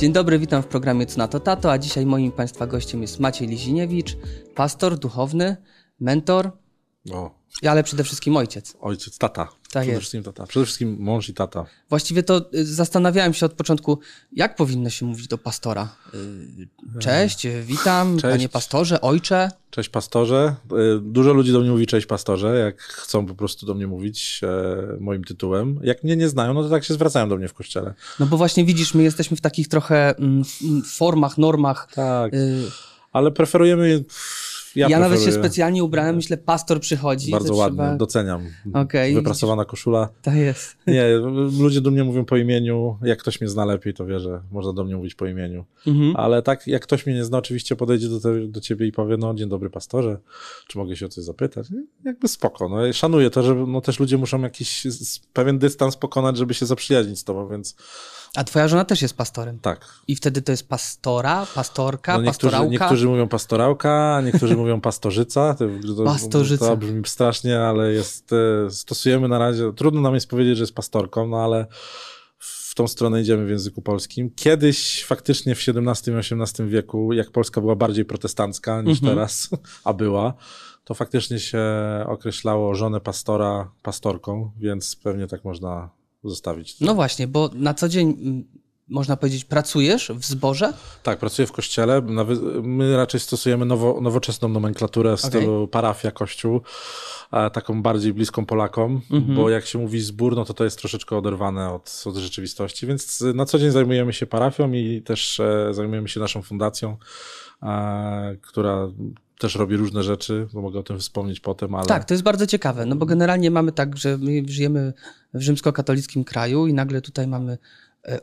Dzień dobry, witam w programie Co na to Tato, a dzisiaj moim Państwa gościem jest Maciej Liziniewicz, pastor duchowny, mentor, O, ale przede wszystkim ojciec. ojciec, tata. Przede jest. wszystkim tata. Przede wszystkim mąż i tata. Właściwie to y, zastanawiałem się od początku, jak powinno się mówić do pastora. Y, Cześć, witam, Cześć. panie pastorze, ojcze. Cześć pastorze. Y, Dużo ludzi do mnie mówi cześć pastorze, jak chcą po prostu do mnie mówić e, moim tytułem. Jak mnie nie znają, no to tak się zwracają do mnie w kościele. No bo właśnie widzisz, my jesteśmy w takich trochę mm, formach, normach. Tak, Y, ale preferujemy... Ja, Ja, nawet się specjalnie ubrałem, myślę, pastor przychodzi. Bardzo ładnie, trzeba- doceniam. Okej, Wyprasowana koszula. Tak jest. Nie, ludzie do mnie mówią po imieniu. Jak ktoś mnie zna lepiej, to wie, że można do mnie mówić po imieniu. Mhm. Ale tak, jak ktoś mnie nie zna, oczywiście podejdzie do, te, do ciebie i powie, no dzień dobry pastorze, czy mogę się o coś zapytać? Jakby spoko, no szanuję to, że no, też ludzie muszą jakiś pewien dystans pokonać, żeby się zaprzyjaźnić z tobą, więc A twoja żona też jest pastorem. tak. I wtedy to jest pastora, pastorka, No, niektórzy, pastorałka. niektórzy mówią pastorałka, niektórzy mówią pastorzyca. To, to, Pastorzyca. To brzmi strasznie, ale jest, e, stosujemy na razie, trudno nam jest powiedzieć, że jest pastorką, no ale w tą stronę idziemy w języku polskim. Kiedyś faktycznie w XVII i XVIII wieku, jak Polska była bardziej protestancka niż Mhm. teraz, a była, to faktycznie się określało żonę pastora pastorką, więc pewnie tak można zostawić. No właśnie, bo na co dzień, mm, można powiedzieć, pracujesz w zborze? Tak, pracuję w kościele. My raczej stosujemy nowo, nowoczesną nomenklaturę w stylu parafia, kościół, taką bardziej bliską Polakom, Mhm. bo jak się mówi zbór, no to to jest troszeczkę oderwane od, od rzeczywistości, więc na co dzień zajmujemy się parafią i też e, zajmujemy się naszą fundacją, e, która też robi różne rzeczy, bo mogę o tym wspomnieć potem, ale... Tak, to jest bardzo ciekawe, no bo generalnie mamy tak, że my żyjemy w rzymskokatolickim kraju i nagle tutaj mamy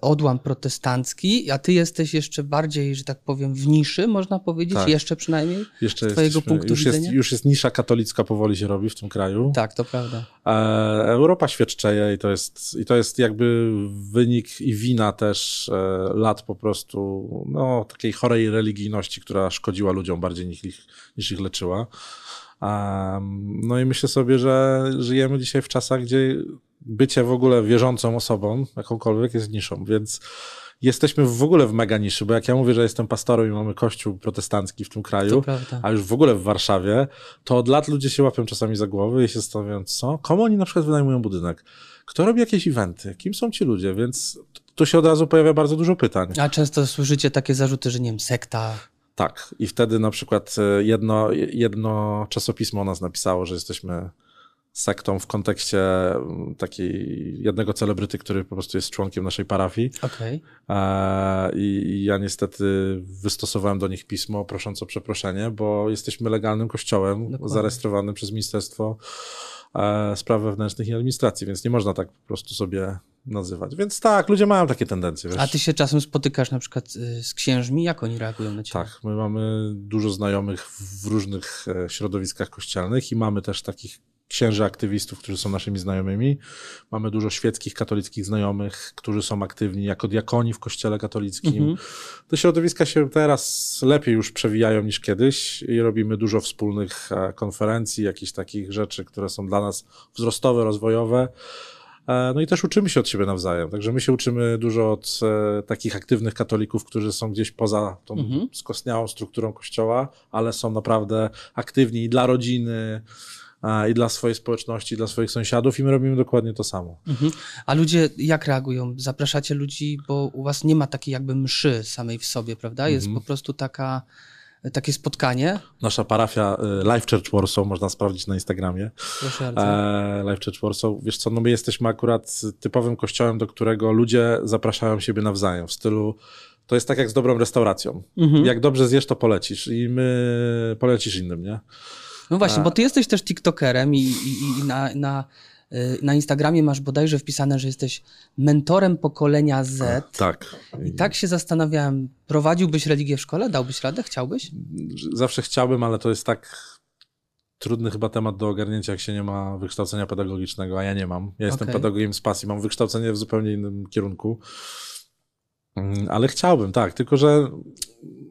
odłam protestancki, a ty jesteś jeszcze bardziej, że tak powiem, w niszy, można powiedzieć, Tak. jeszcze przynajmniej. Jeszcze z twojego jesteśmy- punktu już jest, widzenia? już jest nisza katolicka powoli się robi w tym kraju. Tak, to prawda. E, Europa świadczeje i to jest, i to jest jakby wynik i wina też e, lat po prostu no, takiej chorej religijności, która szkodziła ludziom bardziej niż ich, niż ich leczyła. Em, no i myślę sobie, że żyjemy dzisiaj w czasach, gdzie bycie w ogóle wierzącą osobą, jakąkolwiek, jest niszą, więc jesteśmy w ogóle w mega niszy, bo jak ja mówię, że jestem pastorem i mamy kościół protestancki w tym kraju, a już w ogóle w Warszawie, to od lat ludzie się łapią czasami za głowy i się zastanawiają, co? Komu oni na przykład wynajmują budynek? Kto robi jakieś eventy? Kim są ci ludzie? Więc tu się od razu pojawia bardzo dużo pytań. A często słyszycie takie zarzuty, że nie wiem, sekta. Tak. I wtedy na przykład e, jedno, jedno czasopismo o nas napisało, że jesteśmy sektą w kontekście mm, takiej jednego celebryty, który po prostu jest członkiem naszej parafii. Okej. E, I, ja niestety wystosowałem do nich pismo prosząc o przeproszenie, bo jesteśmy legalnym kościołem Dokładnie. zarejestrowanym przez Ministerstwo e, Spraw Wewnętrznych i Administracji, więc nie można tak po prostu sobie nazywać. Więc tak, ludzie mają takie tendencje. Wiesz? A ty się czasem spotykasz na przykład y, z księżmi, jak oni reagują na ciebie? Tak, my mamy dużo znajomych w różnych e, środowiskach kościelnych i mamy też takich księży aktywistów, którzy są naszymi znajomymi. Mamy dużo świeckich, katolickich znajomych, którzy są aktywni jako diakoni w kościele katolickim. Mhm. Te środowiska się teraz lepiej już przewijają niż kiedyś i robimy dużo wspólnych e, konferencji, jakichś takich rzeczy, które są dla nas wzrostowe, rozwojowe. E, No i też uczymy się od siebie nawzajem. Także my się uczymy dużo od e, takich aktywnych katolików, którzy są gdzieś poza tą Mhm. skostniałą strukturą kościoła, ale są naprawdę aktywni i dla rodziny, i dla swojej społeczności, dla swoich sąsiadów i my robimy dokładnie to samo. Mhm. A ludzie jak reagują? Zapraszacie ludzi, bo u was nie ma takiej jakby mszy samej w sobie, prawda? Jest Mhm. po prostu taka, takie spotkanie. Nasza parafia e, Life Church Warsaw można sprawdzić na Instagramie. Proszę bardzo. e, Life Church Warsaw. Wiesz co, no my jesteśmy akurat typowym kościołem, do którego ludzie zapraszają siebie nawzajem w stylu to jest tak jak z dobrą restauracją. Mhm. Jak dobrze zjesz, to polecisz i my polecisz innym, nie? No właśnie, a- bo ty jesteś też TikTokerem i, i, i na, na, y, na Instagramie masz bodajże wpisane, że jesteś mentorem pokolenia Z. Tak. I tak się zastanawiałem, prowadziłbyś religię w szkole? Dałbyś radę? Chciałbyś? Zawsze chciałbym, ale to jest tak trudny chyba temat do ogarnięcia, jak się nie ma wykształcenia pedagogicznego, a ja nie mam. Ja jestem Okej. pedagogiem z pasji, mam wykształcenie w zupełnie innym kierunku. Mm, Ale chciałbym, tak, tylko że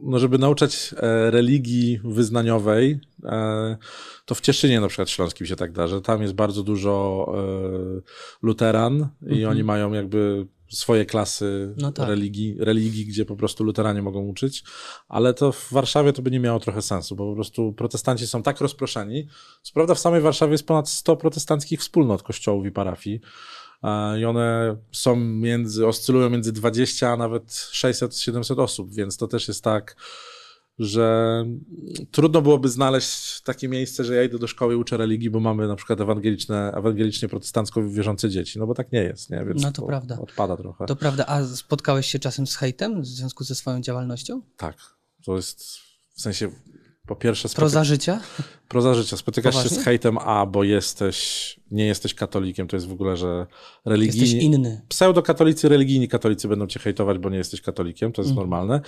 no żeby nauczać e, religii wyznaniowej, e, to w Cieszynie na przykład Śląskim się tak da, że tam jest bardzo dużo e, luteran i Mhm. oni mają jakby swoje klasy No tak. religii, religii, gdzie po prostu luteranie mogą uczyć, ale to w Warszawie to by nie miało trochę sensu, bo po prostu protestanci są tak rozproszeni. Co prawda w samej Warszawie jest ponad 100 protestanckich wspólnot kościołów i parafii i one są między, oscylują między 20 a nawet 600-700 osób, więc to też jest tak, że trudno byłoby znaleźć takie miejsce, że ja idę do szkoły i uczę religii, bo mamy na przykład ewangeliczne, ewangelicznie protestancko wierzące dzieci, no bo tak nie jest, nie? Więc No to prawda. odpada trochę. To prawda. A spotkałeś się czasem z hejtem w związku ze swoją działalnością? Tak, to jest w sensie po pierwsze spoty- Proza życia? proza życia. Spotykasz się z hejtem, a bo jesteś, nie jesteś katolikiem, to jest w ogóle, że Jesteś religijni, inny. pseudokatolicy, religijni katolicy będą cię hejtować, bo nie jesteś katolikiem, to jest normalne.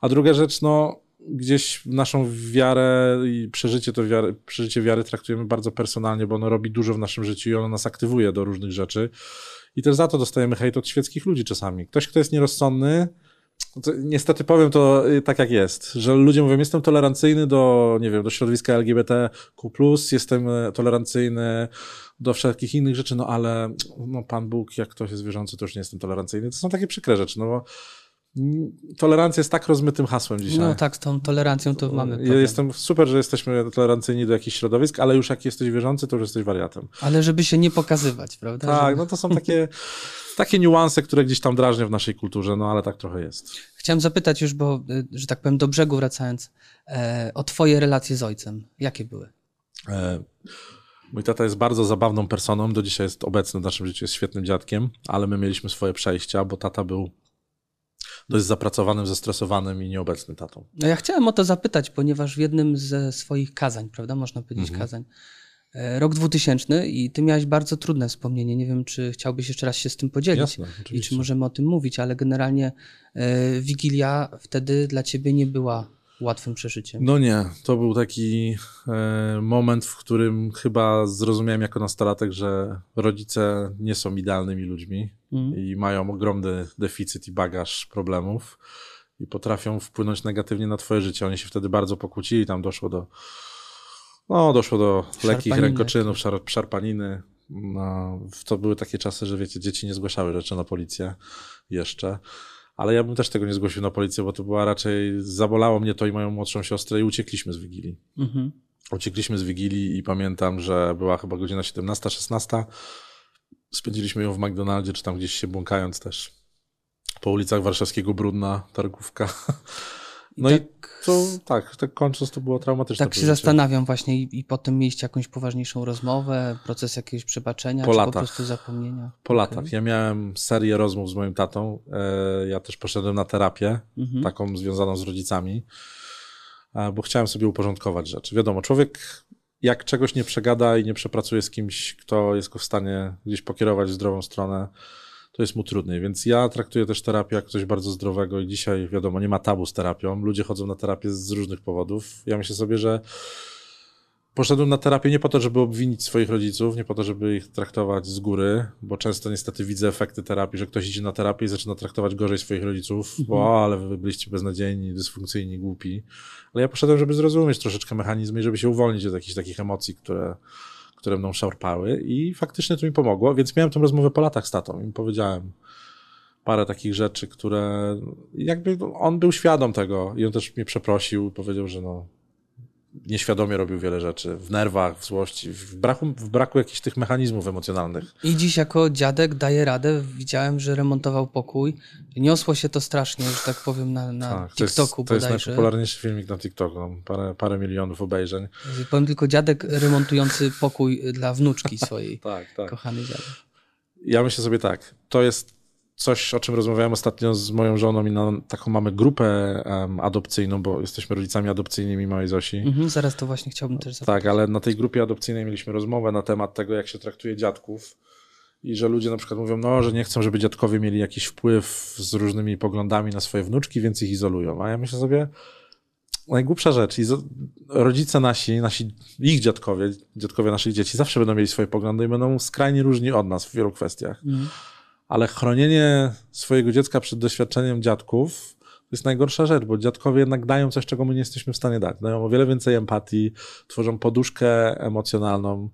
A druga rzecz, no gdzieś naszą wiarę i przeżycie, to wiary, przeżycie wiary traktujemy bardzo personalnie, bo ono robi dużo w naszym życiu i ono nas aktywuje do różnych rzeczy. I też za to dostajemy hejt od świeckich ludzi czasami. Ktoś, kto jest nierozsądny, niestety powiem to y, tak jak jest, że ludzie mówią, jestem tolerancyjny do, nie wiem, do środowiska LGBTQ+, jestem e, tolerancyjny do wszelkich innych rzeczy, no ale no, Pan Bóg, jak ktoś jest wierzący, to już nie jestem tolerancyjny. To są takie przykre rzeczy, no bo tolerancja jest tak rozmytym hasłem dzisiaj. No tak, z tą tolerancją to mamy problem. jestem super, że jesteśmy tolerancyjni do jakichś środowisk, ale już jak jesteś wierzący, to już jesteś wariatem. Ale żeby się nie pokazywać, prawda? Tak, Żeby... no to są takie, takie niuanse, które gdzieś tam drażnią w naszej kulturze, no ale tak trochę jest. Chciałem zapytać już, bo, y, że tak powiem, do brzegu wracając, e, o twoje relacje z ojcem. Jakie były? E, Mój tata jest bardzo zabawną personą, do dzisiaj jest obecny w naszym życiu, jest świetnym dziadkiem, ale my mieliśmy swoje przejścia, bo tata był dość zapracowanym, zestresowanym i nieobecnym tatą. No ja chciałem o to zapytać, ponieważ w jednym ze swoich kazań, prawda, można powiedzieć Mhm. kazań, e, rok 2000 i ty miałeś bardzo trudne wspomnienie. Nie wiem, czy chciałbyś jeszcze raz się z tym podzielić Jasne, i czy możemy o tym mówić, ale generalnie e, Wigilia wtedy dla ciebie nie była łatwym przeżyciem. No nie, to był taki e, moment, w którym chyba zrozumiałem jako nastolatek, że rodzice nie są idealnymi ludźmi Mhm. i mają ogromny deficyt i bagaż problemów i potrafią wpłynąć negatywnie na twoje życie. Oni się wtedy bardzo pokłócili, tam doszło do no, doszło do lekkich rękoczynów, szar, szarpaniny. No, to były takie czasy, że wiecie, dzieci nie zgłaszały rzeczy na policję jeszcze. Ale ja bym też tego nie zgłosił na policję, bo to była raczej, zabolało mnie to i moją młodszą siostrę i uciekliśmy z Wigilii. Mhm. Uciekliśmy z Wigilii i pamiętam, że była chyba godzina 17-16. Spędziliśmy ją w McDonaldzie, czy tam gdzieś się błąkając też po ulicach warszawskiego Brudna, Targówka. No i, tak, to tak, tak kończąc to było traumatyczne. tak się zastanawiam właśnie i, i potem mieliście jakąś poważniejszą rozmowę, proces jakiegoś przebaczenia, Po czy latach. po prostu zapomnienia? Po Okej. latach. Ja miałem serię rozmów z moim tatą. E, Ja też poszedłem na terapię, Mhm. taką związaną z rodzicami, e, bo chciałem sobie uporządkować rzeczy. Wiadomo, człowiek jak czegoś nie przegada i nie przepracuje z kimś, kto jest go w stanie gdzieś pokierować w zdrową stronę, to jest mu trudniej. Więc ja traktuję też terapię jak coś bardzo zdrowego i dzisiaj, wiadomo, nie ma tabu z terapią. Ludzie chodzą na terapię z różnych powodów. Ja myślę sobie, że Poszedłem na terapię nie po to, żeby obwinić swoich rodziców, nie po to, żeby ich traktować z góry, bo często niestety widzę efekty terapii, że ktoś idzie na terapię i zaczyna traktować gorzej swoich rodziców, bo o, ale wy byliście beznadziejni, dysfunkcyjni, głupi. Ale ja poszedłem, żeby zrozumieć troszeczkę mechanizmy i żeby się uwolnić od jakichś takich emocji, które, które mną szarpały i faktycznie to mi pomogło, więc miałem tę rozmowę po latach z tatą i powiedziałem parę takich rzeczy, które jakby on był świadom tego i on też mnie przeprosił powiedział, że no nieświadomie robił wiele rzeczy, w nerwach, w złości, w braku, w braku jakichś tych mechanizmów emocjonalnych. I dziś jako dziadek daje radę. Widziałem, że remontował pokój. Niosło się to strasznie, że tak powiem, na, na Tak, to jest, TikToku to jest najpopularniejszy filmik na TikToku, mam parę, parę milionów obejrzeń. Powiem tylko dziadek remontujący pokój dla wnuczki swojej. Tak, tak. Kochany dziadek. Ja myślę sobie tak, to jest coś, o czym rozmawiałem ostatnio z moją żoną i na taką mamy grupę em, adopcyjną, bo jesteśmy rodzicami adopcyjnymi małej Zosi. Mhm, zaraz to właśnie chciałbym też zapytać. Tak, ale na tej grupie adopcyjnej mieliśmy rozmowę na temat tego, jak się traktuje dziadków i że ludzie na przykład mówią, no, że nie chcą, żeby dziadkowie mieli jakiś wpływ z różnymi poglądami na swoje wnuczki, więc ich izolują. A ja myślę sobie, najgłupsza rzecz, rodzice nasi, nasi, ich dziadkowie, dziadkowie naszych dzieci zawsze będą mieli swoje poglądy i będą skrajnie różni od nas w wielu kwestiach. Mhm. Ale chronienie swojego dziecka przed doświadczeniem dziadków to jest najgorsza rzecz, bo dziadkowie jednak dają coś, czego my nie jesteśmy w stanie dać. Dają o wiele więcej empatii, tworzą poduszkę emocjonalną,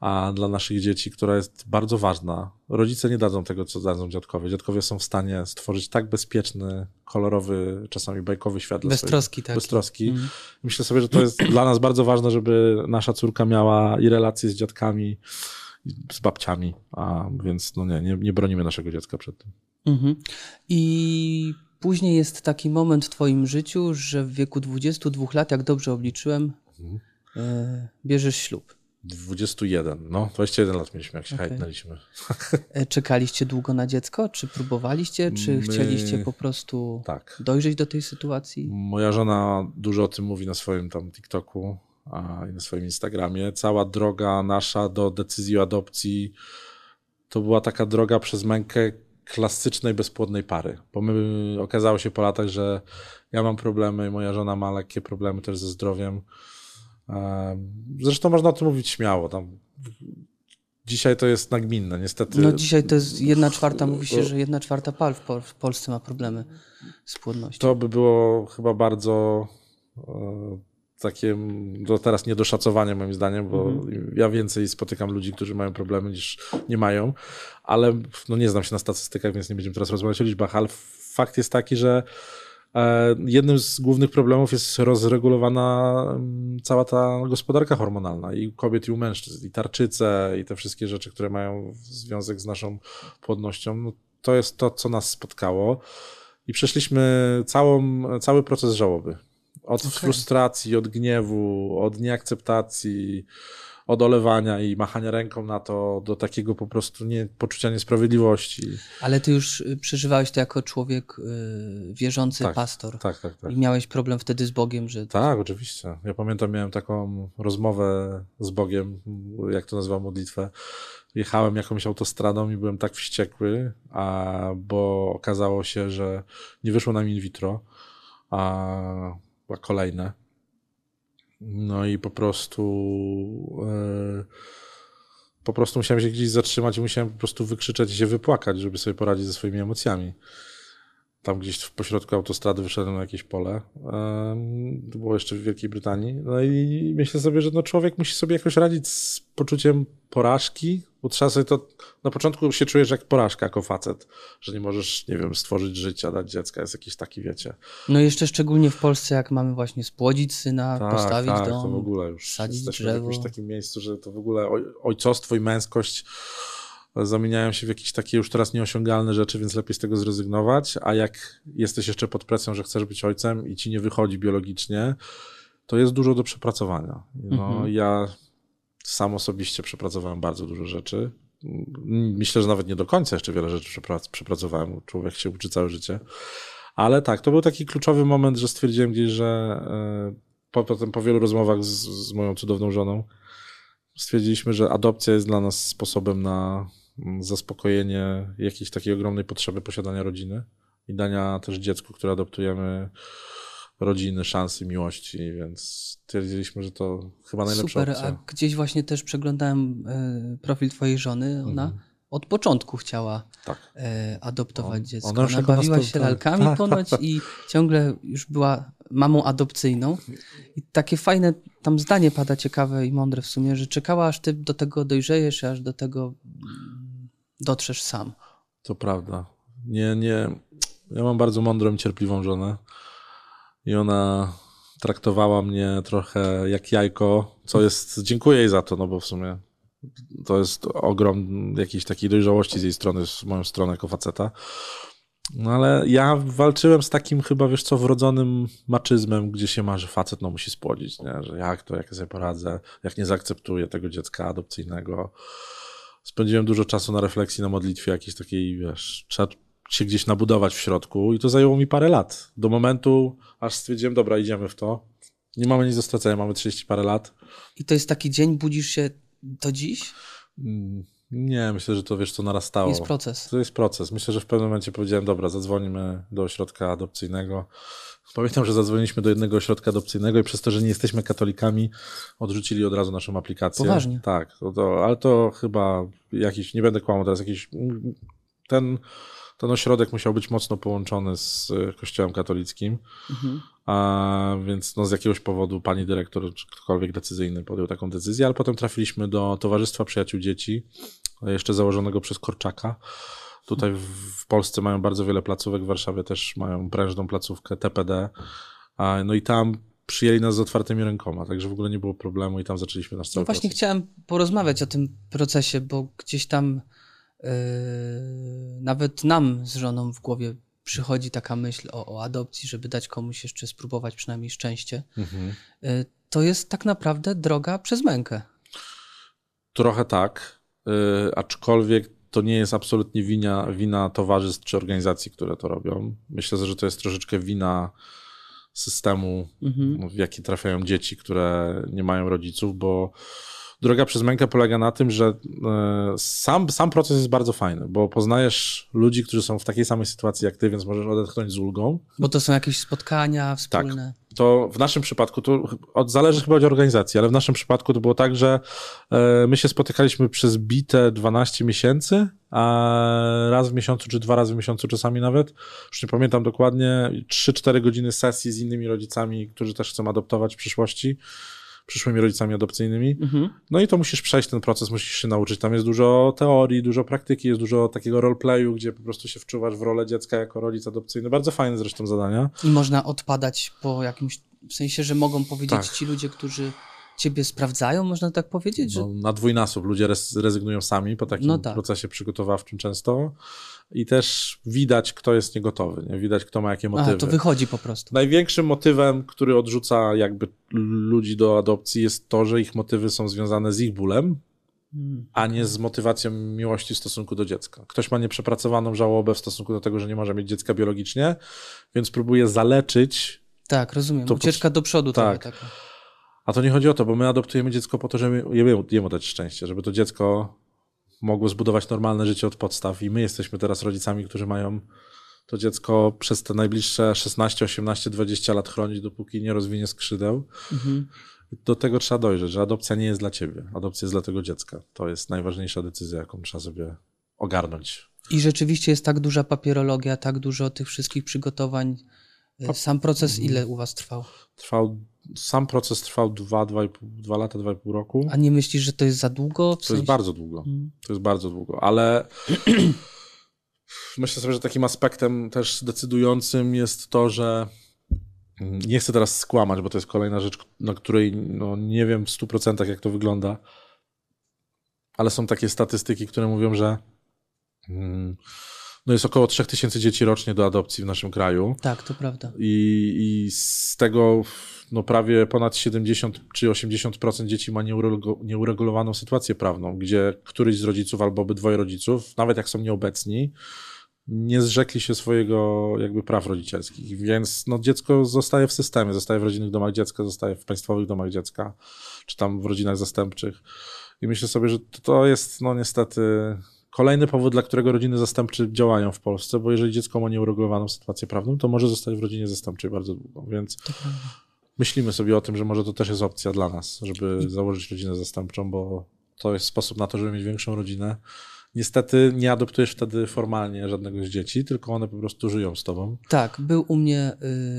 a dla naszych dzieci, która jest bardzo ważna. Rodzice nie dadzą tego, co dadzą dziadkowie. Dziadkowie są w stanie stworzyć tak bezpieczny, kolorowy, czasami bajkowy świat. Bez troski, tak. Bez troski. Mm. Myślę sobie, że to jest dla nas bardzo ważne, żeby nasza córka miała i relacje z dziadkami, z babciami, a więc no nie, nie, nie bronimy naszego dziecka przed tym. Mhm. I później jest taki moment w twoim życiu, że w wieku 22 lat, jak dobrze obliczyłem, mhm. e, bierzesz ślub. 21, no 21 lat mieliśmy, jak się okay. hajtnęliśmy. E, czekaliście długo na dziecko? Czy próbowaliście? Czy My... chcieliście po prostu tak. dojrzeć do tej sytuacji? Moja żona dużo o tym mówi na swoim tam TikToku na swoim Instagramie. Cała droga nasza do decyzji o adopcji to była taka droga przez mękę klasycznej, bezpłodnej pary. Bo my, okazało się po latach, że ja mam problemy, moja żona ma lekkie problemy też ze zdrowiem. Zresztą można o tym mówić śmiało. Tam Dzisiaj to jest nagminne, niestety. No dzisiaj to jest jedna czwarta, mówi się, że jedna czwarta pal w, Pol w Polsce ma problemy z płodnością. To by było chyba bardzo e, takie do teraz niedoszacowanie moim zdaniem, bo mhm. ja więcej spotykam ludzi, którzy mają problemy niż nie mają, ale no nie znam się na statystykach, więc nie będziemy teraz rozmawiać o liczbach, ale fakt jest taki, że e, jednym z głównych problemów jest rozregulowana mm, cała ta gospodarka hormonalna i u kobiet i u mężczyzn, i tarczyce, i te wszystkie rzeczy, które mają związek z naszą płodnością. No, to jest to, co nas spotkało i przeszliśmy całą, cały proces żałoby od okay. frustracji, od gniewu, od nieakceptacji, od olewania i machania ręką na to, do takiego po prostu nie, poczucia niesprawiedliwości. Ale ty już y, przeżywałeś to jako człowiek yy, wierzący tak, pastor. Tak, tak, tak. I miałeś problem wtedy z Bogiem, że. Tak, oczywiście. Ja pamiętam, miałem taką rozmowę z Bogiem, jak to nazywa modlitwę. Jechałem jakąś autostradą i byłem tak wściekły, a, bo okazało się, że nie wyszło nam in vitro. A chyba kolejne. No i po prostu yy, po prostu musiałem się gdzieś zatrzymać i musiałem po prostu wykrzyczeć i się wypłakać, żeby sobie poradzić ze swoimi emocjami. Tam gdzieś w pośrodku autostrady wyszedłem na jakieś pole. To było jeszcze w Wielkiej Brytanii. No i myślę sobie, że no człowiek musi sobie jakoś radzić z poczuciem porażki, bo trzeba sobie to, na początku się czujesz jak porażka, jako facet, że nie możesz, nie wiem, stworzyć życia, dać dziecka, jest jakiś taki, wiecie. No jeszcze szczególnie w Polsce, jak mamy właśnie spłodzić syna, tak, postawić tak, dom, to w ogóle już sadzić drzewo. w jakimś takim miejscu, że to w ogóle ojcostwo i męskość zamieniają się w jakieś takie już teraz nieosiągalne rzeczy, więc lepiej z tego zrezygnować, a jak jesteś jeszcze pod presją, że chcesz być ojcem i ci nie wychodzi biologicznie, to jest dużo do przepracowania. No, mhm. Ja sam osobiście przepracowałem bardzo dużo rzeczy. Myślę, że nawet nie do końca jeszcze wiele rzeczy przepracowałem. Człowiek się uczy całe życie. Ale tak, to był taki kluczowy moment, że stwierdziłem gdzieś, że e, po, potem po wielu rozmowach z, z moją cudowną żoną stwierdziliśmy, że adopcja jest dla nas sposobem na mm, zaspokojenie jakiejś takiej ogromnej potrzeby posiadania rodziny i dania też dziecku, które adoptujemy, rodziny, szansy, miłości, więc stwierdziliśmy, że to chyba najlepsza Super, opcja. a gdzieś właśnie też przeglądałem e, profil twojej żony, ona mhm. od początku chciała tak. e, adoptować no, dziecko. Ona, ona bawiła się lalkami tak, ponoć tak, i ciągle już była mamą adopcyjną. I takie fajne tam zdanie pada ciekawe i mądre w sumie, że czekała aż ty do tego dojrzejesz, aż do tego mm, dotrzesz sam. To prawda. Nie, nie. Ja mam bardzo mądrą i cierpliwą żonę i ona traktowała mnie trochę jak jajko, co jest, dziękuję jej za to, no bo w sumie to jest ogrom jakiejś takiej dojrzałości z jej strony, z moją stronę jako faceta. No ale ja walczyłem z takim chyba, wiesz co, wrodzonym maczyzmem, gdzie się ma, że facet no musi spłodzić, nie? że jak to, jak ja sobie poradzę, jak nie zaakceptuję tego dziecka adopcyjnego. Spędziłem dużo czasu na refleksji, na modlitwie jakiejś takiej, wiesz, się gdzieś nabudować w środku i to zajęło mi parę lat. Do momentu, aż stwierdziłem, dobra, idziemy w to. Nie mamy nic do stracenia, mamy 30 parę lat. I to jest taki dzień, budzisz się do dziś? Mm, nie, myślę, że to wiesz, co narastało. Jest proces. To jest proces. Myślę, że w pewnym momencie powiedziałem, dobra, zadzwonimy do ośrodka adopcyjnego. Pamiętam, że zadzwoniliśmy do jednego ośrodka adopcyjnego i przez to, że nie jesteśmy katolikami, odrzucili od razu naszą aplikację. Poważnie. Tak, to, to, ale to chyba jakiś, nie będę kłamał teraz, jakiś ten ten ośrodek musiał być mocno połączony z e, kościołem katolickim, mhm. a, więc no, z jakiegoś powodu pani dyrektor czy ktokolwiek decyzyjny podjął taką decyzję, ale potem trafiliśmy do Towarzystwa Przyjaciół Dzieci, jeszcze założonego przez Korczaka. Tutaj w, Polsce mają bardzo wiele placówek, w Warszawie też mają prężną placówkę TPD, no i tam przyjęli nas z otwartymi rękoma, także w ogóle nie było problemu i tam zaczęliśmy nasz cały no właśnie proces. chciałem porozmawiać o tym procesie, bo gdzieś tam nawet nam z żoną w głowie przychodzi taka myśl o, o adopcji, żeby dać komuś jeszcze spróbować przynajmniej szczęście. Mhm. Yy, to jest tak naprawdę droga przez mękę. Trochę tak, yy, aczkolwiek to nie jest absolutnie wina, wina towarzystw czy organizacji, które to robią. Myślę, że to jest troszeczkę wina systemu, mhm. w jaki trafiają dzieci, które nie mają rodziców, bo droga przez mękę polega na tym, że e, sam, sam proces jest bardzo fajny, bo poznajesz ludzi, którzy są w takiej samej sytuacji jak ty, więc możesz odetchnąć z ulgą. Bo to są jakieś spotkania wspólne. Tak. To w naszym przypadku, to od, zależy chyba od organizacji, ale w naszym przypadku to było tak, że e, my się spotykaliśmy przez bite 12 miesięcy, a raz w miesiącu, czy dwa razy w miesiącu czasami nawet, już nie pamiętam dokładnie, 3-4 godziny sesji z innymi rodzicami, którzy też chcą adoptować w przyszłości przyszłymi rodzicami adopcyjnymi. Mhm. No i to musisz przejść ten proces, musisz się nauczyć. Tam jest dużo teorii, dużo praktyki, jest dużo takiego roleplayu, gdzie po prostu się wczuwasz w rolę dziecka jako rodzic adopcyjny. Bardzo fajne zresztą zadania. I można odpadać po jakimś, w sensie, że mogą powiedzieć tak. ci ludzie, którzy ciebie sprawdzają, można tak powiedzieć? Że... No, na dwójnasób ludzie rezygnują sami po takim no tak. procesie przygotowawczym często i też widać, kto jest niegotowy, nie? widać, kto ma jakie motywy. A, to wychodzi po prostu. Największym motywem, który odrzuca jakby ludzi do adopcji jest to, że ich motywy są związane z ich bólem, hmm. a nie z motywacją miłości w stosunku do dziecka. Ktoś ma nieprzepracowaną żałobę w stosunku do tego, że nie może mieć dziecka biologicznie, więc próbuje zaleczyć. Tak, rozumiem. To Ucieczka do przodu. Tak. Taka. A to nie chodzi o to, bo my adoptujemy dziecko po to, żeby jemu, dać szczęście, żeby to dziecko mogło zbudować normalne życie od podstaw i my jesteśmy teraz rodzicami, którzy mają to dziecko przez te najbliższe 16, 18, 20 lat chronić, dopóki nie rozwinie skrzydeł. Mhm. Do tego trzeba dojrzeć, że adopcja nie jest dla ciebie, adopcja jest dla tego dziecka. To jest najważniejsza decyzja, jaką trzeba sobie ogarnąć. I rzeczywiście jest tak duża papierologia, tak dużo tych wszystkich przygotowań. Sam proces ile u was trwał? Trwał sam proces trwał 2, 2, lata, 2,5 roku. A nie myślisz, że to jest za długo? to jest bardzo długo. Hmm. To jest bardzo długo, ale myślę sobie, że takim aspektem też decydującym jest to, że nie chcę teraz skłamać, bo to jest kolejna rzecz, na której no, nie wiem w 100% jak to wygląda, ale są takie statystyki, które mówią, że mm, no jest około 3000 dzieci rocznie do adopcji w naszym kraju. Tak, to prawda. I, i z tego no prawie ponad 70 czy 80% dzieci ma nieuregulowaną sytuację prawną, gdzie któryś z rodziców albo obydwoje rodziców, nawet jak są nieobecni, nie zrzekli się swojego jakby praw rodzicielskich, więc no, dziecko zostaje w systemie, zostaje w rodzinnych domach dziecka, zostaje w państwowych domach dziecka, czy tam w rodzinach zastępczych. I myślę sobie, że to jest no niestety kolejny powód, dla którego rodziny zastępcze działają w Polsce, bo jeżeli dziecko ma nieuregulowaną sytuację prawną, to może zostać w rodzinie zastępczej bardzo długo, więc myślimy sobie o tym, że może to też jest opcja dla nas, żeby założyć rodzinę zastępczą, bo to jest sposób na to, żeby mieć większą rodzinę. Niestety nie adoptujesz wtedy formalnie żadnego z dzieci, tylko one po prostu żyją z tobą. Tak, był u mnie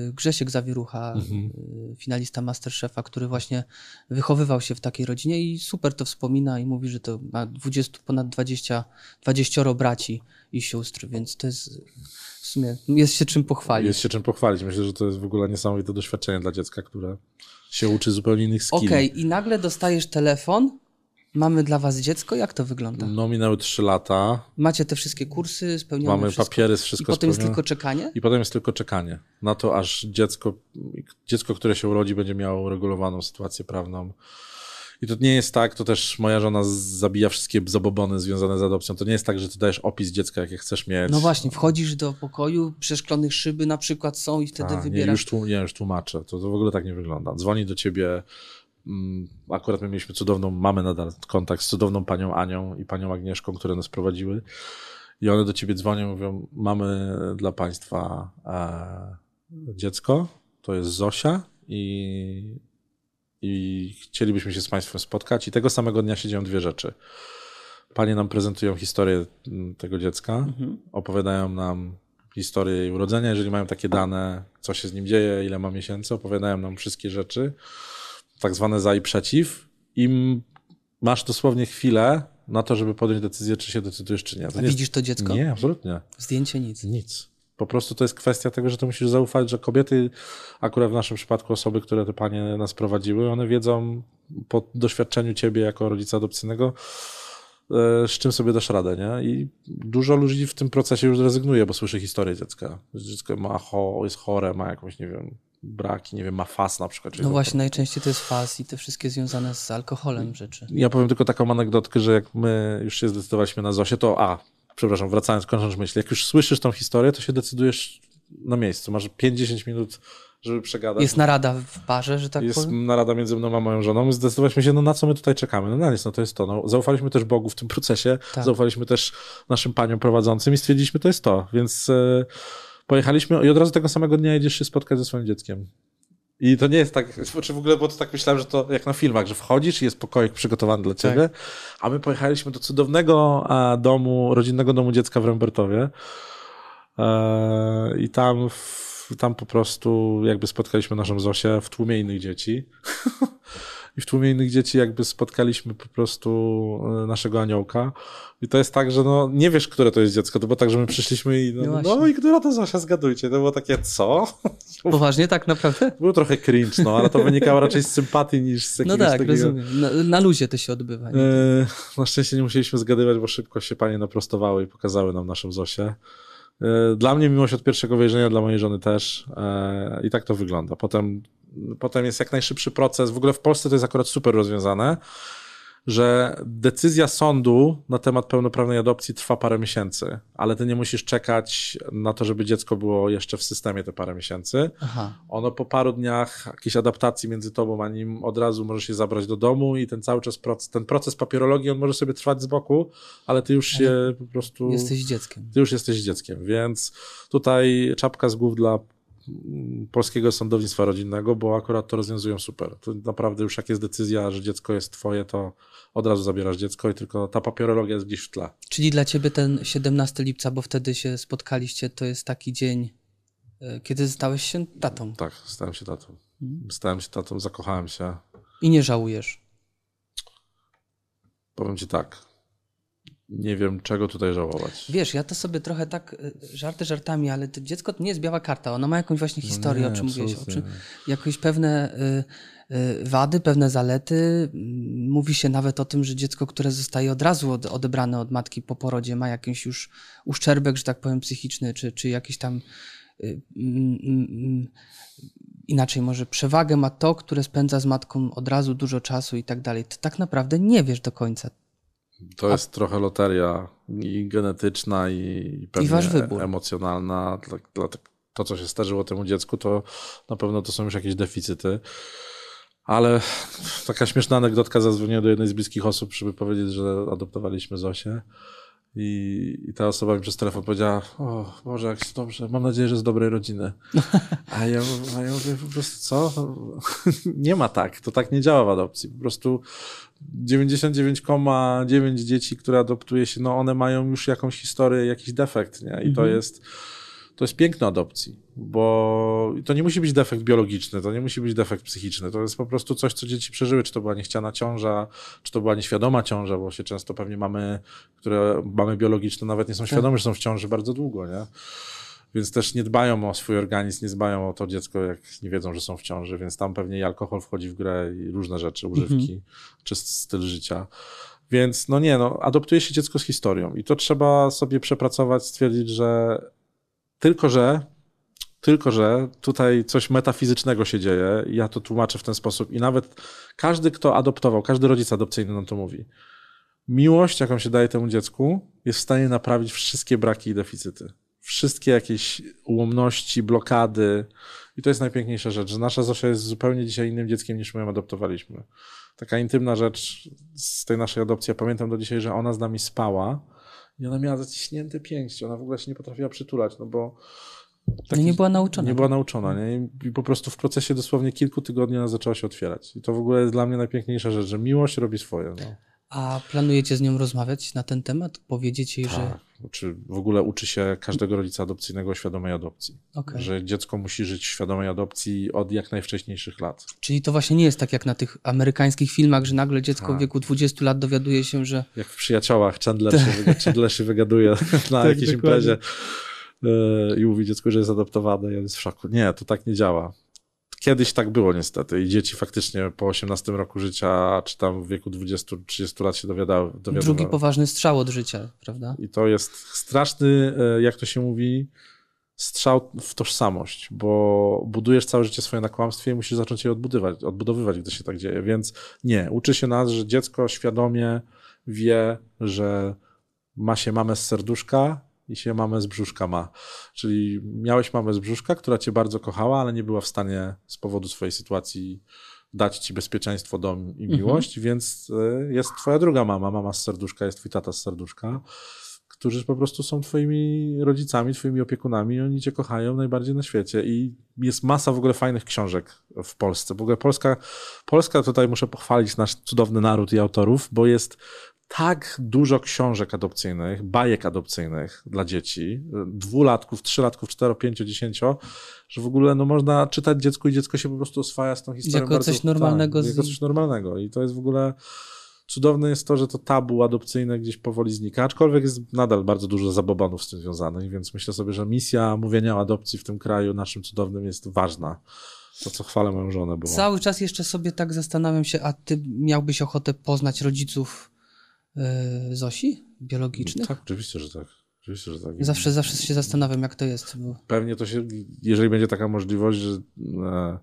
y, Grzesiek Zawierucha, mhm. y, finalista Masterchefa, który właśnie wychowywał się w takiej rodzinie i super to wspomina i mówi, że to ma 20, ponad 20, 20 braci i sióstr, więc to jest w sumie jest się czym pochwalić. Jest się czym pochwalić. Myślę, że to jest w ogóle niesamowite doświadczenie dla dziecka, które się uczy zupełnie innych skilli. Okej, okay, i nagle dostajesz telefon, mamy dla was dziecko, jak to wygląda? No minęły trzy lata. Macie te wszystkie kursy spełnione? Mamy wszystko. papiery, wszystko I potem spełnione. jest tylko czekanie? I potem jest tylko czekanie na to, aż dziecko, dziecko, które się urodzi, będzie miało regulowaną sytuację prawną i to nie jest tak, to też moja żona zabija wszystkie zabobony związane z adopcją. To nie jest tak, że ty dajesz opis dziecka, jakie chcesz mieć. No właśnie, wchodzisz do pokoju, przeszklonych szyby na przykład są i wtedy A, wybierasz. Nie, już, tłum, nie, już tłumaczę. To, to w ogóle tak nie wygląda. Dzwoni do ciebie Akurat my mieliśmy cudowną, mamy nadal kontakt z cudowną panią Anią i panią Agnieszką, które nas prowadziły. I one do ciebie dzwonią i mówią: Mamy dla państwa e, dziecko, to jest Zosia i i chcielibyśmy się z Państwem spotkać. I tego samego dnia się dzieją dwie rzeczy. panie nam prezentują historię mm, tego dziecka, Mhm. opowiadają nam historię jej urodzenia, jeżeli mają takie dane, co się z nim dzieje, ile ma miesięcy, opowiadają nam wszystkie rzeczy, tak zwane za i przeciw. I masz dosłownie chwilę na to, żeby podjąć decyzję, czy się decydujesz, czy nie. To nie jest- widzisz to dziecko? Nie, absolutnie. Zdjęcie nic. Nic. Po prostu to jest kwestia tego, że ty musisz zaufać, że kobiety, akurat w naszym przypadku osoby, które te panie nas prowadziły, one wiedzą po doświadczeniu ciebie jako rodzica adopcyjnego, e, z czym sobie dasz radę, nie? I dużo ludzi w tym procesie już rezygnuje, bo słyszy historię dziecka. Dziecko ma cho, jest chore, ma jakąś, nie wiem, braki, nie wiem, ma fas na przykład. No to- właśnie, najczęściej to jest faz i te wszystkie związane z alkoholem rzeczy. Ja powiem tylko taką anegdotkę, że jak my już się zdecydowaliśmy na Zosię, to a, przepraszam, wracając, kończąc myśl, jak już słyszysz tą historię, to się decydujesz na miejscu. Masz 5-10 minut, żeby przegadać. Jest narada w parze, że tak Jest powiem? narada między mną a moją żoną. Zdecydowaliśmy się, no na co my tutaj czekamy? No na nic, no to jest to. No, zaufaliśmy też Bogu w tym procesie, Tak. zaufaliśmy też naszym paniom prowadzącym i stwierdziliśmy, to jest to. Więc e, pojechaliśmy i od razu tego samego dnia jedziesz się spotkać ze swoim dzieckiem. I to nie jest tak, czy w ogóle, bo to tak myślałem, że to jak na filmach, że wchodzisz i jest pokoik przygotowany dla ciebie, a my pojechaliśmy do cudownego domu, rodzinnego domu dziecka w Rembertowie e, i tam, tam po prostu jakby spotkaliśmy naszą Zosię w tłumie innych dzieci. I w tłumie innych dzieci jakby spotkaliśmy po prostu e, naszego aniołka. I to jest tak, że no nie wiesz, które to jest dziecko, to było tak, że my przyszliśmy i No no, no i która to Zosia, zgadujcie. To było takie, co? Poważnie tak naprawdę? Był trochę cringe, no, ale to wynikało raczej z sympatii niż z No jakiegoś tak, takiego... rozumiem. Na, na luzie to się odbywa. nie? E, Na szczęście nie musieliśmy zgadywać, bo szybko się panie naprostowały i pokazały nam naszą Zosię. E, Dla mnie miłość od pierwszego wejrzenia, dla mojej żony też. I tak to wygląda. Potem, potem jest jak najszybszy proces. W ogóle w Polsce to jest akurat super rozwiązane, że decyzja sądu na temat pełnoprawnej adopcji trwa parę miesięcy, ale ty nie musisz czekać na to, żeby dziecko było jeszcze w systemie te parę miesięcy. Aha. Ono po paru dniach jakiejś adaptacji między tobą a nim od razu może się zabrać do domu i ten cały czas proces, ten proces papierologii, on może sobie trwać z boku, ale ty już się po prostu, Jesteś dzieckiem. ty już jesteś dzieckiem, więc tutaj czapka z głów dla polskiego sądownictwa rodzinnego, bo akurat to rozwiązują super. To naprawdę już jak jest decyzja, że dziecko jest twoje, to od razu zabierasz dziecko i tylko ta papierologia jest gdzieś w tle. Czyli dla ciebie ten 17 lipca, bo wtedy się spotkaliście, to jest taki dzień, e, kiedy stałeś się tatą Tak, stałem się tatą. Mhm. Stałem się tatą, zakochałem się. i nie żałujesz. Powiem ci tak, nie wiem czego tutaj żałować. Wiesz, ja to sobie trochę tak, e, żarty żartami, ale to dziecko to nie jest biała karta, ono ma jakąś właśnie historię, No nie, o czym mówiłeś, o czym, jakieś pewne y, y, wady, pewne zalety. Mm, Mówi się nawet o tym, że dziecko, które zostaje od razu od, odebrane od matki po porodzie, ma jakiś już uszczerbek, że tak powiem, psychiczny, czy, czy jakiś tam y, mm, mm, inaczej może przewagę ma to, które spędza z matką od razu dużo czasu i tak dalej. Ty tak naprawdę nie wiesz do końca. To jest trochę loteria i genetyczna, i pewnie wasz wybór. emocjonalna. Dla, dla, to, co się starzyło temu dziecku, to na pewno to są już jakieś deficyty. Ale taka śmieszna anegdotka, zadzwoniłem do jednej z bliskich osób, żeby powiedzieć, że adoptowaliśmy Zosię. I, I ta osoba mi przez telefon powiedziała, o Boże, jak jest dobrze, mam nadzieję, że z dobrej rodziny. A ja, a ja mówię, po prostu co? nie ma tak, to tak nie działa w adopcji. Po prostu 99,9 dzieci, które adoptuje się, no one mają już jakąś historię, jakiś defekt, nie? I to jest, to jest piękno adopcji, bo to nie musi być defekt biologiczny, to nie musi być defekt psychiczny, to jest po prostu coś, co dzieci przeżyły, czy to była niechciana ciąża, czy to była nieświadoma ciąża, bo się często pewnie mamy, które mamy biologiczne, nawet nie są świadome, że są w ciąży bardzo długo, nie? Więc też nie dbają o swój organizm, nie dbają o to dziecko, jak nie wiedzą, że są w ciąży, więc tam pewnie i alkohol wchodzi w grę i różne rzeczy, używki, czy styl życia. Więc no nie, no, adoptuje się dziecko z historią i to trzeba sobie przepracować, stwierdzić, że tylko, że tylko, że tutaj coś metafizycznego się dzieje ja to tłumaczę w ten sposób i nawet każdy, kto adoptował, każdy rodzic adopcyjny nam to mówi. Miłość, jaką się daje temu dziecku, jest w stanie naprawić wszystkie braki i deficyty. Wszystkie jakieś ułomności, blokady. I to jest najpiękniejsza rzecz, że nasza Zosia jest zupełnie dzisiaj innym dzieckiem niż my ją adoptowaliśmy. Taka intymna rzecz z tej naszej adopcji. Ja pamiętam do dzisiaj, że ona z nami spała i ona miała zaciśnięte pięści. Ona w ogóle się nie potrafiła przytulać, no bo No nie była nauczona. nie była nauczona, nie? I po prostu w procesie dosłownie kilku tygodni ona zaczęła się otwierać. I to w ogóle jest dla mnie najpiękniejsza rzecz, że miłość robi swoje. No. A planujecie z nią rozmawiać na ten temat? Powiedzieć jej, tak. że. Czy w ogóle uczy się każdego rodzica adopcyjnego świadomej adopcji. Okay. Że dziecko musi żyć w świadomej adopcji od jak najwcześniejszych lat. Czyli to właśnie nie jest tak jak na tych amerykańskich filmach, że nagle dziecko tak. w wieku 20 lat dowiaduje się, że. Jak w przyjaciołach Chandler, się, Chandler się wygaduje na tak, jakiejś imprezie e, i mówi dziecku, że jest adoptowane i on jest w szoku. Nie, to tak nie działa. Kiedyś tak było niestety i dzieci faktycznie po 18 roku życia, czy tam w wieku 20-30 lat się dowiadały. Drugi poważny strzał od życia, prawda? I to jest straszny, e, jak to się mówi, strzał w tożsamość, bo budujesz całe życie swoje na kłamstwie i musisz zacząć je odbudowywać, odbudowywać, gdy się tak dzieje. Więc nie, uczy się nas, że dziecko świadomie wie, że ma się mamę z serduszka i się mamę z brzuszka ma. Czyli miałeś mamę z brzuszka, która cię bardzo kochała, ale nie była w stanie z powodu swojej sytuacji dać ci bezpieczeństwo, dom i mhm. miłość, mhm. więc e, jest twoja druga mama, mama z serduszka, jest twój tata z serduszka, którzy po prostu są twoimi rodzicami, twoimi opiekunami i oni cię kochają najbardziej na świecie i jest masa w ogóle fajnych książek w Polsce. W ogóle Polska, Polska tutaj muszę pochwalić nasz cudowny naród i autorów, bo jest tak dużo książek adopcyjnych, bajek adopcyjnych dla dzieci, dwulatków, trzylatków, cztero, pięcio, dziesięcio, że w ogóle no, można czytać dziecku i dziecko się po prostu oswaja z tą historią. Jako bardzo, coś normalnego. Tak, z... Jako coś normalnego i to jest w ogóle cudowne jest to, że to tabu adopcyjne gdzieś powoli znika, aczkolwiek jest nadal bardzo dużo zabobanów z tym związanych, więc myślę sobie, że misja mówienia o adopcji w tym kraju naszym cudownym jest ważna. To, co chwalę moją żonę było. Cały czas jeszcze sobie tak zastanawiam się, a ty miałbyś ochotę poznać rodziców Zosi biologicznych? Tak, oczywiście, że tak. Oczywiście, że tak. Zawsze, zawsze się zastanawiam, jak to jest. Bo... Pewnie to się, jeżeli będzie taka możliwość, że e,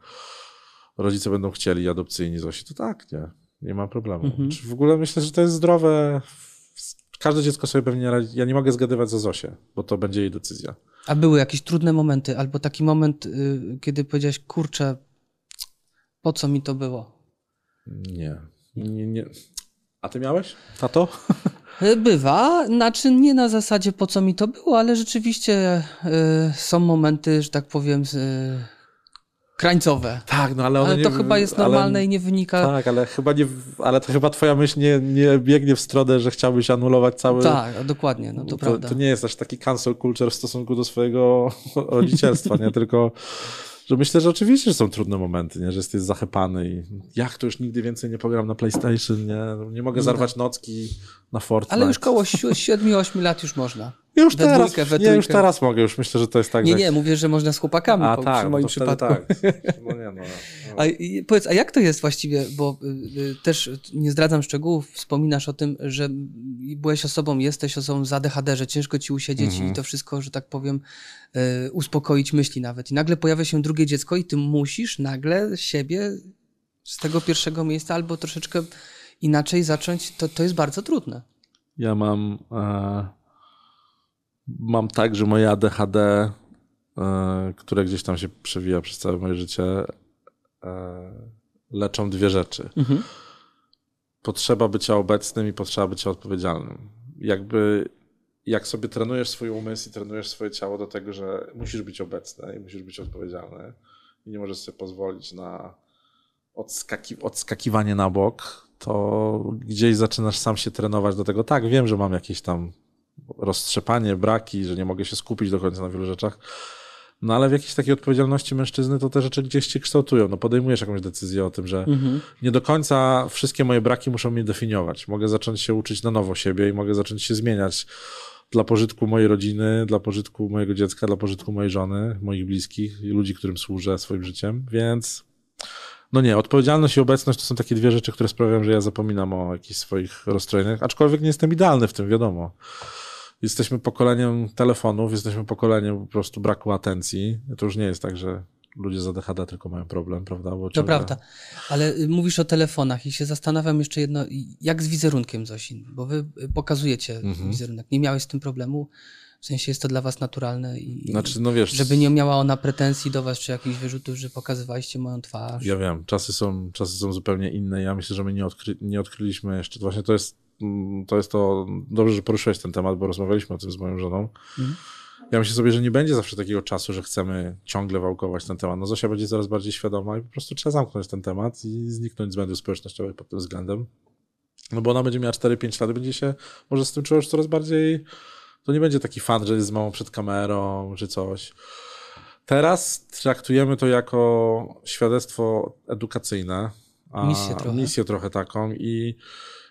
rodzice będą chcieli adopcyjni Zosi, to tak, nie. Nie ma problemu. Mhm. W ogóle myślę, że to jest zdrowe. Każde dziecko sobie pewnie radzi. Ja nie mogę zgadywać za Zosię, bo to będzie jej decyzja. A były jakieś trudne momenty, albo taki moment, y, kiedy powiedziałeś, kurczę, po co mi to było? Nie. nie, nie. A ty miałeś, tato? Y, bywa, znaczy nie na zasadzie po co mi to było, ale rzeczywiście y, są momenty, że tak powiem, y, krańcowe. Tak, no ale one Ale to nie, chyba jest normalne ale, i nie wynika... Tak, ale chyba nie, ale to chyba twoja myśl nie, nie biegnie w stronę, że chciałbyś anulować cały... Tak, dokładnie, no to, to prawda. To nie jest aż taki cancel culture w stosunku do swojego rodzicielstwa, nie? Tylko że myślę, że oczywiście że są trudne momenty, nie? że jesteś zachepany i jak to już nigdy więcej nie pogram na PlayStation, nie, nie mogę no zarwać tak. nocki na Fortnite. Ale już koło 7-8 lat już można. Już, teraz, dwójkę, nie, już teraz mogę, już myślę, że to jest tak. Nie, nie, mówię, że można z chłopakami a, po, tak, przy moim przypadku. Tak. No nie, no, no. A powiedz, a jak to jest właściwie, bo y, y, też nie zdradzam szczegółów, wspominasz o tym, że byłeś osobą, jesteś osobą z ADHD, że ciężko ci usiedzieć mhm. i to wszystko, że tak powiem, y, uspokoić myśli nawet. I nagle pojawia się drugie dziecko i ty musisz nagle siebie z tego pierwszego miejsca albo troszeczkę inaczej zacząć, to, to jest bardzo trudne. Ja mam... E mam tak, że moje ADHD, e, które gdzieś tam się przewija przez całe moje życie, e, leczą dwie rzeczy. Mhm. Potrzeba bycia obecnym i potrzeba bycia odpowiedzialnym. Jakby jak sobie trenujesz swój umysł i trenujesz swoje ciało do tego, że musisz być obecny i musisz być odpowiedzialny i nie możesz sobie pozwolić na odskaki odskakiwanie na bok, to gdzieś zaczynasz sam się trenować do tego. Tak, wiem, że mam jakieś tam roztrzepanie, braki, że nie mogę się skupić do końca na wielu rzeczach. No ale w jakiejś takiej odpowiedzialności mężczyzny to te rzeczy gdzieś się kształtują. No podejmujesz jakąś decyzję o tym, że mhm. nie do końca wszystkie moje braki muszą mnie definiować. Mogę zacząć się uczyć na nowo siebie i mogę zacząć się zmieniać dla pożytku mojej rodziny, dla pożytku mojego dziecka, dla pożytku mojej żony, moich bliskich i ludzi, którym służę swoim życiem. Więc no nie, odpowiedzialność i obecność to są takie dwie rzeczy, które sprawiają, że ja zapominam o jakichś swoich rozstrojeniach, aczkolwiek nie jestem idealny w tym, wiadomo. Jesteśmy pokoleniem telefonów, jesteśmy pokoleniem po prostu braku atencji. To już nie jest tak, że ludzie z ADHD tylko mają problem, prawda? Bo to prawda, ale y, mówisz o telefonach i się zastanawiam jeszcze jedno, jak z wizerunkiem Zosin, bo wy y, pokazujecie mhm. wizerunek. Nie miałeś z tym problemu? W sensie jest to dla was naturalne i znaczy, no wiesz, żeby nie miała ona pretensji do was, czy jakichś wyrzutów, że pokazywaliście moją twarz. Ja wiem, czasy są, czasy są zupełnie inne. Ja myślę, że my nie, odkry, nie odkryliśmy jeszcze. Właśnie to jest to jest to, dobrze, że poruszyłeś ten temat, bo rozmawialiśmy o tym z moją żoną. Mhm. Ja myślę sobie, że nie będzie zawsze takiego czasu, że chcemy ciągle wałkować ten temat. No Zosia będzie coraz bardziej świadoma i po prostu trzeba zamknąć ten temat i zniknąć z mediów społecznościowych pod tym względem. No bo ona będzie miała 4-5 lat, będzie się może z tym czuła już coraz bardziej. To nie będzie taki fan, że jest z mamą przed kamerą czy coś. Teraz traktujemy to jako świadectwo edukacyjne. Misję trochę. Misję trochę taką i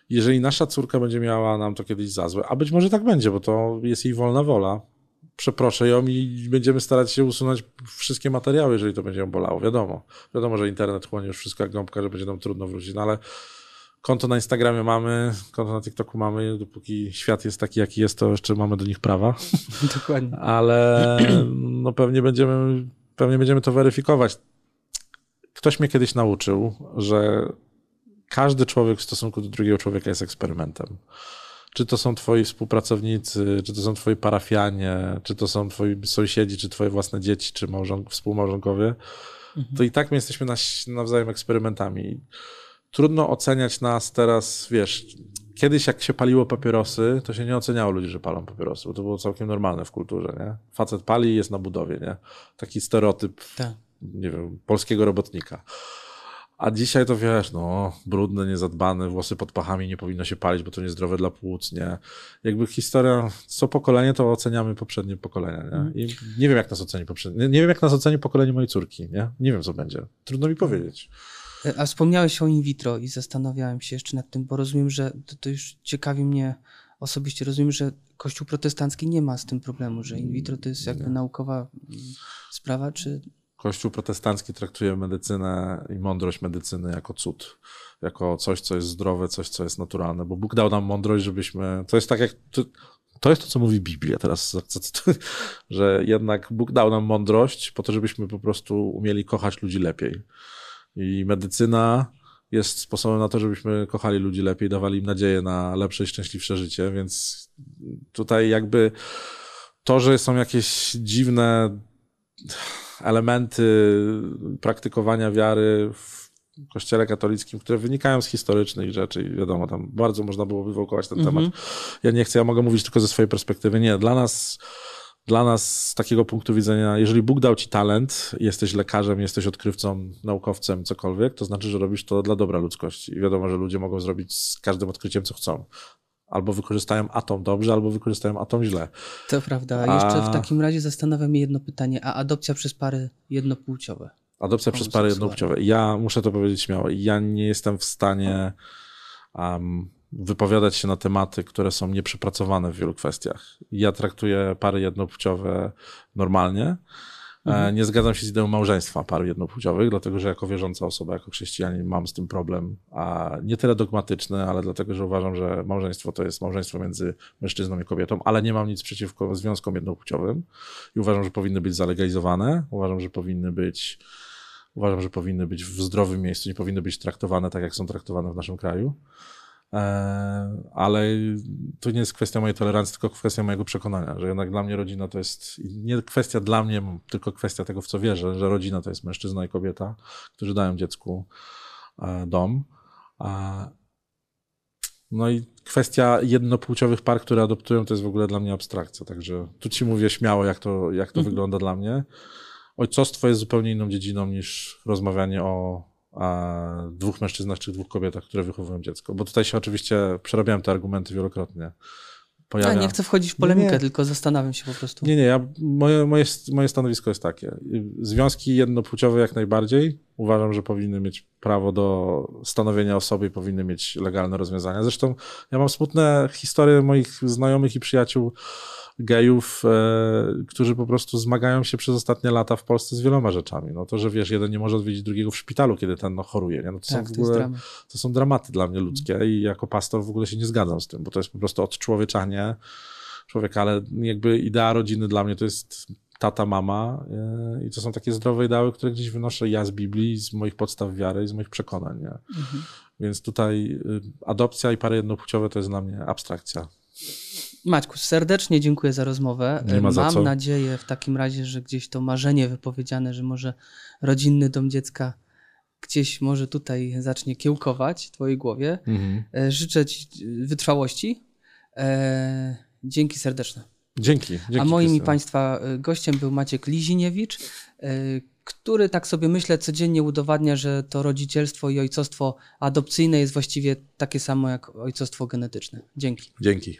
jeżeli nasza córka będzie miała nam to kiedyś za złe, a być może tak będzie, bo to jest jej wolna wola, przeproszę ją i będziemy starać się usunąć wszystkie materiały, jeżeli to będzie ją bolało. Wiadomo, wiadomo, że internet chłonie już wszystko jak gąbka, że będzie nam trudno wrócić, no ale konto na Instagramie mamy, konto na TikToku mamy, dopóki świat jest taki, jaki jest, to jeszcze mamy do nich prawa, Dokładnie. ale no pewnie będziemy, pewnie będziemy to weryfikować. Ktoś mnie kiedyś nauczył, że każdy człowiek w stosunku do drugiego człowieka jest eksperymentem. Czy to są twoi współpracownicy, czy to są twoi parafianie, czy to są twoi sąsiedzi, czy twoje własne dzieci, czy małżonk, współmałżonkowie, to i tak my jesteśmy nawzajem eksperymentami. Trudno oceniać nas teraz, wiesz, kiedyś jak się paliło papierosy, to się nie oceniało ludzi, że palą papierosy, bo to było całkiem normalne w kulturze, nie? Facet pali i jest na budowie, nie? Taki stereotyp, Tak. nie wiem, polskiego robotnika. A dzisiaj to wiesz, no, brudne, niezadbane, włosy pod pachami nie powinno się palić, bo to niezdrowe dla płuc, nie? Jakby historia, co pokolenie, to oceniamy poprzednie pokolenia, nie? I nie wiem, jak nas oceni poprzednie, nie- nie wiem, jak nas oceni pokolenie mojej córki, nie? Nie wiem, co będzie. Trudno mi powiedzieć. E, A wspomniałeś o in vitro i zastanawiałem się jeszcze nad tym, bo rozumiem, że to, to już ciekawi mnie osobiście. Rozumiem, że Kościół protestancki nie ma z tym problemu, że in vitro to jest jakby naukowa mm, sprawa, czy Kościół protestancki traktuje medycynę i mądrość medycyny jako cud, jako coś, co jest zdrowe, coś, co jest naturalne, bo Bóg dał nam mądrość, żebyśmy. To jest tak jak. To, jest to, co mówi Biblia teraz, że jednak Bóg dał nam mądrość po to, żebyśmy po prostu umieli kochać ludzi lepiej. I medycyna jest sposobem na to, żebyśmy kochali ludzi lepiej, dawali im nadzieję na lepsze i szczęśliwsze życie, więc tutaj jakby to, że są jakieś dziwne elementy praktykowania wiary w kościele katolickim, które wynikają z historycznych rzeczy i wiadomo, tam bardzo można było wywołkować ten temat. Ja nie chcę, ja mogę mówić tylko ze swojej perspektywy. Nie, dla nas, dla nas z takiego punktu widzenia, jeżeli Bóg dał ci talent, jesteś lekarzem, jesteś odkrywcą, naukowcem, cokolwiek, to znaczy, że robisz to dla dobra ludzkości. I wiadomo, że ludzie mogą zrobić z każdym odkryciem, co chcą. Albo wykorzystają atom dobrze, albo wykorzystają atom źle. to prawda. A- Jeszcze w takim razie zastanawia mnie jedno pytanie, a adopcja przez pary jednopłciowe? Adopcja przez pary jednopłciowe. Ja muszę to powiedzieć śmiało. Ja nie jestem w stanie um, wypowiadać się na tematy, które są nieprzepracowane w wielu kwestiach. Ja traktuję pary jednopłciowe normalnie. E, Nie zgadzam się z ideą małżeństwa par jednopłciowych, dlatego że jako wierząca osoba, jako chrześcijanin mam z tym problem, a nie tyle dogmatyczny, ale dlatego, że uważam, że małżeństwo to jest małżeństwo między mężczyzną i kobietą, ale nie mam nic przeciwko związkom jednopłciowym i uważam, że powinny być zalegalizowane, uważam, że powinny być uważam, że powinny być w zdrowym miejscu, nie powinny być traktowane tak, jak są traktowane w naszym kraju. E, ale to nie jest kwestia mojej tolerancji, tylko kwestia mojego przekonania, że jednak dla mnie rodzina to jest nie kwestia dla mnie, tylko kwestia tego, w co wierzę, że rodzina to jest mężczyzna i kobieta, którzy dają dziecku e, dom. A- No i kwestia jednopłciowych par, które adoptują, to jest w ogóle dla mnie abstrakcja. Także tu ci mówię śmiało, jak to, jak to wygląda dla mnie. Ojcostwo jest zupełnie inną dziedziną niż rozmawianie o dwóch mężczyznach czy dwóch kobietach, które wychowują dziecko. Bo tutaj się oczywiście przerabiałem te argumenty wielokrotnie. Pojawia... nie chcę wchodzić w polemikę, Nie. tylko zastanawiam się po prostu. Nie, nie, ja, moje, moje, moje stanowisko jest takie. Związki jednopłciowe jak najbardziej. Uważam, że powinny mieć prawo do stanowienia osoby i powinny mieć legalne rozwiązania. Zresztą ja mam smutne historie moich znajomych i przyjaciół gejów, e, którzy po prostu zmagają się przez ostatnie lata w Polsce z wieloma rzeczami. No to, że wiesz, jeden nie może odwiedzić drugiego w szpitalu, kiedy ten no, choruje. Nie? No to, Tak, są w ogóle, to są dramaty dla mnie ludzkie i jako pastor w ogóle się nie zgadzam z tym, bo to jest po prostu odczłowieczanie człowieka, ale jakby idea rodziny dla mnie to jest tata, mama yy, i to są takie zdrowe ideały, które gdzieś wynoszę ja z Biblii, z moich podstaw wiary i z moich przekonań. Nie? Mhm. Więc tutaj yy, adopcja i pary jednopłciowe to jest dla mnie abstrakcja. Maćku, serdecznie dziękuję za rozmowę. Nie ma za Mam co. nadzieję w takim razie, że gdzieś to marzenie wypowiedziane, że może rodzinny dom dziecka gdzieś może tutaj zacznie kiełkować w twojej głowie. E, Życzę ci wytrwałości. E, Dzięki serdeczne. Dzięki. dzięki A moim i. Państwa e, gościem był Maciek Liziniewicz, e, który tak sobie myślę codziennie udowadnia, że to rodzicielstwo i ojcostwo adopcyjne jest właściwie takie samo jak ojcostwo genetyczne. Dzięki. Dzięki.